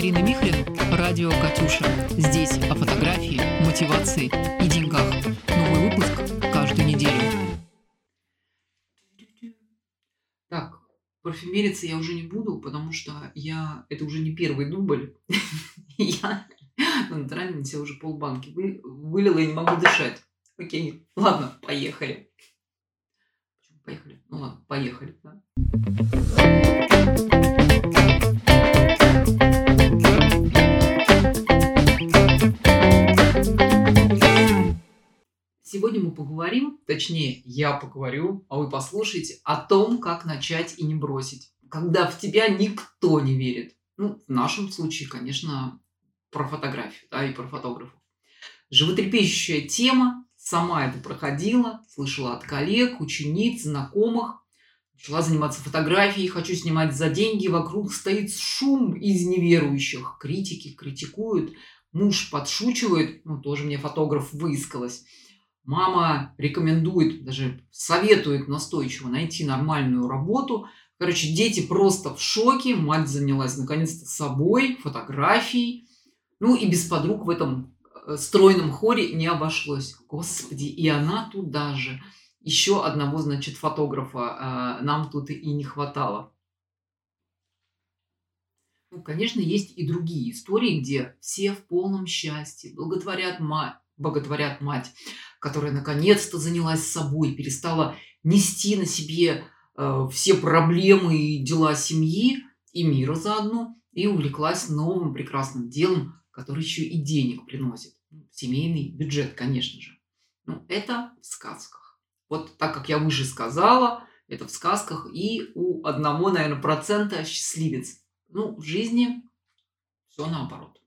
Карина Михлин, радио «Катюша». Здесь о фотографии, мотивации и деньгах. Новый выпуск каждую неделю. Так, парфюмериться я уже не буду, потому что я... Это уже не первый дубль. Я натурально себе уже полбанки вы... вылила и не могу дышать. Окей, ладно, поехали. Поехали? Ну ладно, поехали. Да? Сегодня мы поговорим, точнее, я поговорю, а вы послушайте, о том, как начать и не бросить. Когда в тебя никто не верит. Ну, в нашем случае, конечно, про фотографию, да, и про фотографов. Животрепещущая тема, сама это проходила, слышала от коллег, учениц, знакомых. Начала заниматься фотографией, хочу снимать за деньги, вокруг стоит шум из неверующих. Критики критикуют, муж подшучивает, ну, тоже мне фотограф выискалась. Мама рекомендует, даже советует настойчиво найти нормальную работу. Короче, дети просто в шоке. Мать занялась наконец-то собой, фотографией. Ну и без подруг в этом э, стройном хоре не обошлось. Господи, и она туда же. Еще одного, значит, фотографа э, нам тут и не хватало. Ну, конечно, есть и другие истории, где все в полном счастье, благотворят мать, боготворят мать, которая наконец-то занялась собой, перестала нести на себе э, все проблемы и дела семьи и мира заодно, и увлеклась новым прекрасным делом, который еще и денег приносит. Ну, семейный бюджет, конечно же. Ну, это в сказках. Вот так как я выше сказала, это в сказках, и у одного, наверное, процента счастливец. Ну, в жизни все наоборот.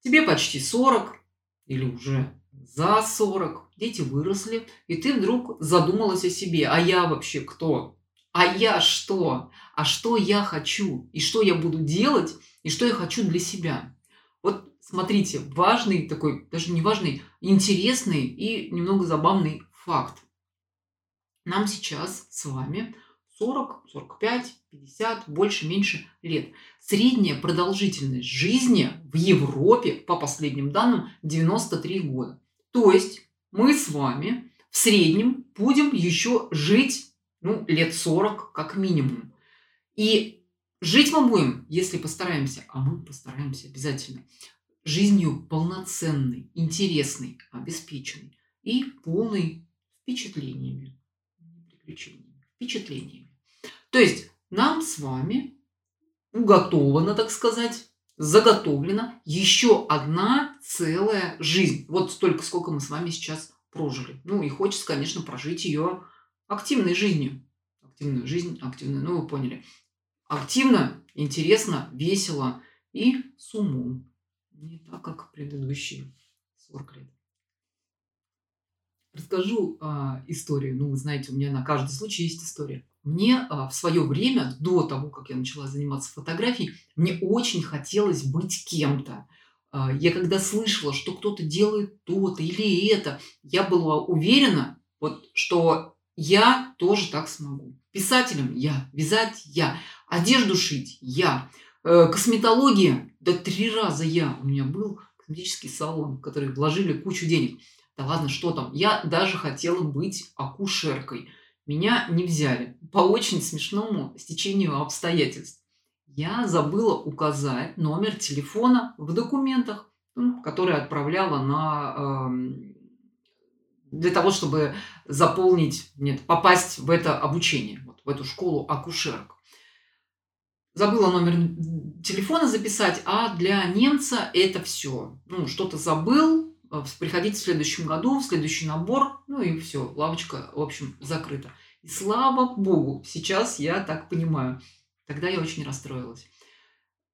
Тебе почти 40, или уже за 40, дети выросли, и ты вдруг задумалась о себе. А я вообще кто? А я что? А что я хочу? И что я буду делать? И что я хочу для себя? Вот смотрите, важный такой, даже не важный, интересный и немного забавный факт. Нам сейчас с вами 40, 45, 50, больше, меньше лет. Средняя продолжительность жизни в Европе, по последним данным, 93 года. То есть мы с вами в среднем будем еще жить ну, лет 40 как минимум. И жить мы будем, если постараемся, а мы постараемся обязательно, жизнью полноценной, интересной, обеспеченной и полной впечатлениями, приключениями, впечатлениями. То есть нам с вами уготовано, так сказать, заготовлена еще одна целая жизнь. Вот столько, сколько мы с вами сейчас прожили. Ну и хочется, конечно, прожить ее активной жизнью. Активную жизнь, активную, ну вы поняли. Активно, интересно, весело и с умом. Не так, как предыдущие 40 лет. Расскажу а, историю. Ну, вы знаете, у меня на каждый случай есть история. Мне а, в свое время, до того, как я начала заниматься фотографией, мне очень хотелось быть кем-то. А, я когда слышала, что кто-то делает то-то или это, я была уверена, вот, что я тоже так смогу. Писателем я, вязать я, одежду шить я, э, косметология, да три раза я. У меня был косметический салон, в который вложили кучу денег. Да ладно, что там. Я даже хотела быть акушеркой – меня не взяли по очень смешному стечению обстоятельств. Я забыла указать номер телефона в документах, ну, который отправляла на э, для того, чтобы заполнить, нет, попасть в это обучение, вот, в эту школу акушерок. Забыла номер телефона записать, а для немца это все. Ну, что-то забыл, Э, приходить в следующем году, в следующий набор, ну и все, лавочка, в общем, закрыта. И слава богу, сейчас я так понимаю. Тогда я очень расстроилась.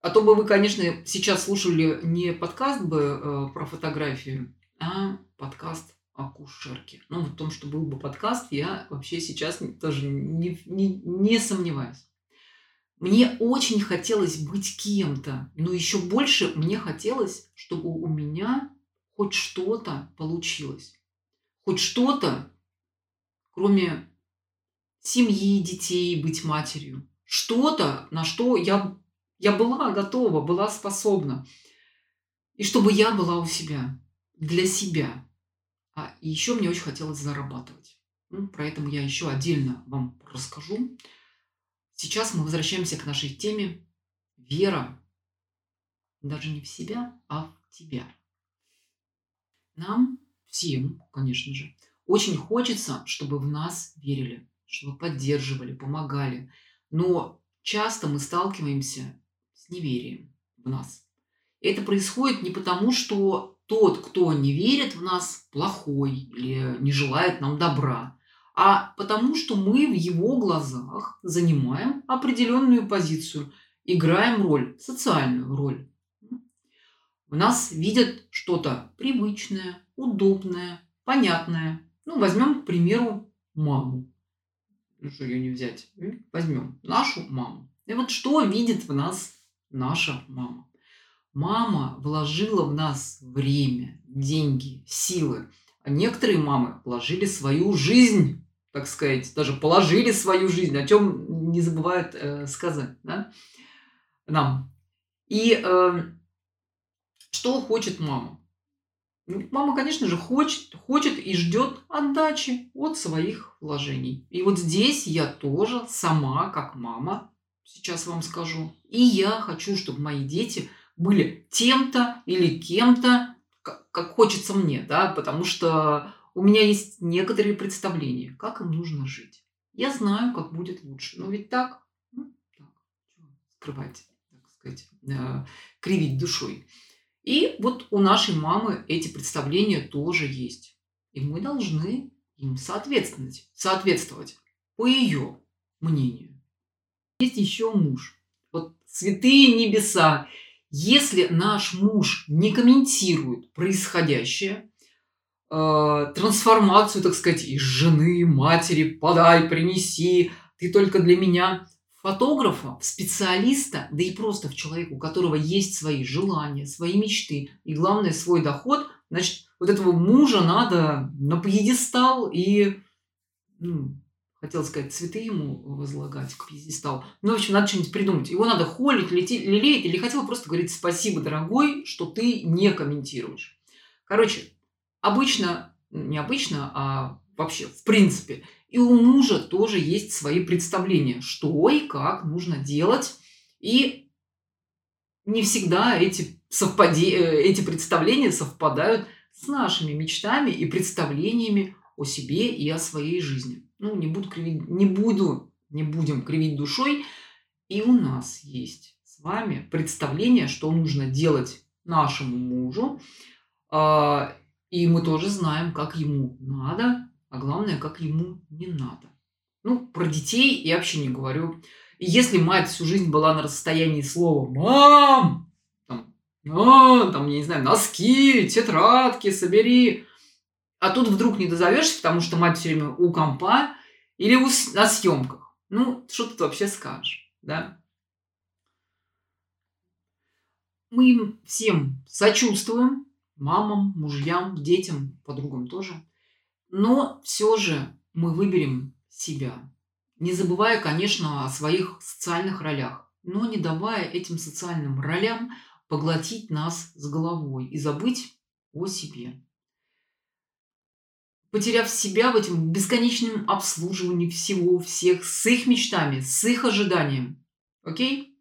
А то бы вы, конечно, сейчас слушали не подкаст бы э, про фотографию, а подкаст о кушерке. Ну, в том, что был бы подкаст, я вообще сейчас тоже не, не, не сомневаюсь. Мне очень хотелось быть кем-то, но еще больше мне хотелось, чтобы у меня хоть что-то получилось. Хоть что-то, кроме семьи, детей, быть матерью. Что-то, на что я, Я была готова, была способна. И чтобы я была у себя, для себя. А еще мне очень хотелось зарабатывать. Ну, про это я еще отдельно вам расскажу. Сейчас мы возвращаемся к нашей теме вера даже не в себя, а в тебя. Нам всем, конечно же, очень хочется, чтобы в нас верили, чтобы поддерживали, помогали. Но часто мы сталкиваемся с неверием в нас. Это происходит не потому, что тот, кто не верит в нас, плохой или не желает нам добра, а потому что мы в его глазах занимаем определенную позицию, играем роль, социальную роль. В нас видят что-то привычное, удобное, понятное. Ну, возьмем, к примеру, маму. Ну, что ее не взять? Возьмем нашу маму. И вот что видит в нас наша мама? Мама вложила в нас время, деньги, силы. А некоторые мамы вложили свою жизнь, так сказать, даже положили свою жизнь, о чем не забывают э, сказать да? нам. И э, что хочет мама? Ну, мама, конечно же, хочет, хочет и ждет отдачи от своих вложений. И вот здесь я тоже сама, как мама, сейчас вам скажу. И я хочу, чтобы мои дети были тем-то или кем-то, как, хочется мне, да, потому что у меня есть некоторые представления, как им нужно жить. Я знаю, как будет лучше. Но ведь так, ну, так, скрывать, так сказать, э, кривить душой. И вот у нашей мамы эти представления тоже есть. И мы должны им соответствовать, соответствовать по ее мнению. Есть еще муж. Вот святые небеса. Если наш муж не комментирует происходящее, э, трансформацию, так сказать, из жены, матери, подай, принеси, ты только для меня, фотографа, в специалиста, да и просто в человека, у которого есть свои желания, свои мечты и, главное, свой доход, значит, вот этого мужа надо на пьедестал и, ну, хотел сказать, цветы ему возлагать к пьедестал. Ну, в общем, надо что-нибудь придумать. Его надо холить, лететь, лелеять, или хотел просто говорить спасибо, дорогой, что ты не комментируешь. Короче, обычно, не обычно, а вообще, в принципе, и у мужа тоже есть свои представления, что и как нужно делать. И не всегда эти, совпаде... Э, эти представления совпадают с нашими мечтами и представлениями о себе и о своей жизни. Ну, не буду кривить, не буду, не будем кривить душой. И у нас есть с вами представление, что нужно делать нашему мужу. А, и мы тоже знаем, как ему надо а главное, как ему не надо. Ну, про детей я вообще не говорю. И если мать всю жизнь была на расстоянии слова «мам», там, а, там, я не знаю, носки, тетрадки собери, а тут вдруг не дозовешься, потому что мать все время у компа или у, на съемках. Ну, что ты вообще скажешь, да? Мы им всем сочувствуем, мамам, мужьям, детям, подругам тоже – но все же мы выберем себя, не забывая, конечно, о своих социальных ролях, но не давая этим социальным ролям поглотить нас с головой и забыть о себе. Потеряв себя в этом бесконечном обслуживании всего, всех, с их мечтами, с их ожиданием. Окей?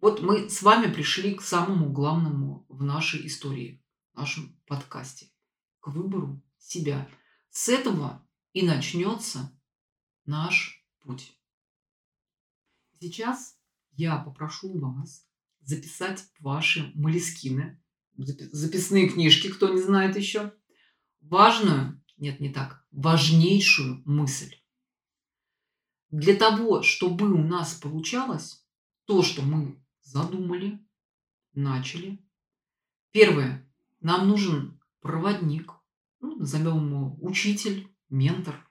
Вот мы с вами пришли к самому главному в нашей истории, в нашем подкасте, к выбору себя – с этого и начнется наш путь. Сейчас я попрошу вас записать ваши молескины, записные книжки, кто не знает еще, важную, нет, не так, важнейшую мысль. Для того, чтобы у нас получалось то, что мы задумали, начали, первое, нам нужен проводник, ну, назовем его учитель, ментор.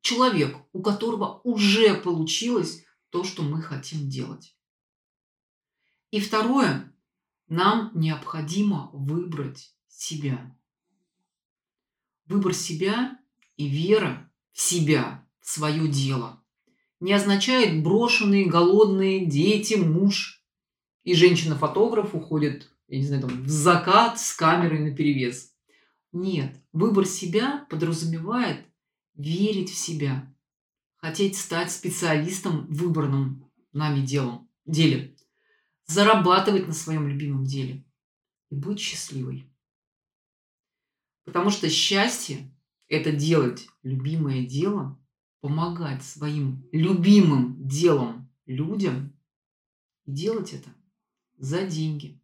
Человек, у которого уже получилось то, что мы хотим делать. И второе, нам необходимо выбрать себя. Выбор себя и вера в себя, в свое дело, не означает брошенные, голодные дети, муж И женщина-фотограф уходит, я не знаю, там, в закат с камерой на перевес. Нет, выбор себя подразумевает верить в себя, хотеть стать специалистом в выбранном нами делом, деле, зарабатывать на своем любимом деле и быть счастливой. Потому что счастье – это делать любимое дело, помогать своим любимым делом людям и делать это за деньги.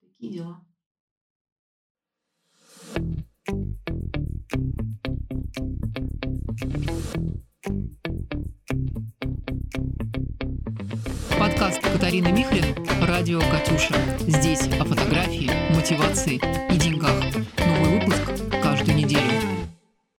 Такие дела. Катарины Михлин «Радио Катюша». Здесь о фотографии, мотивации и деньгах.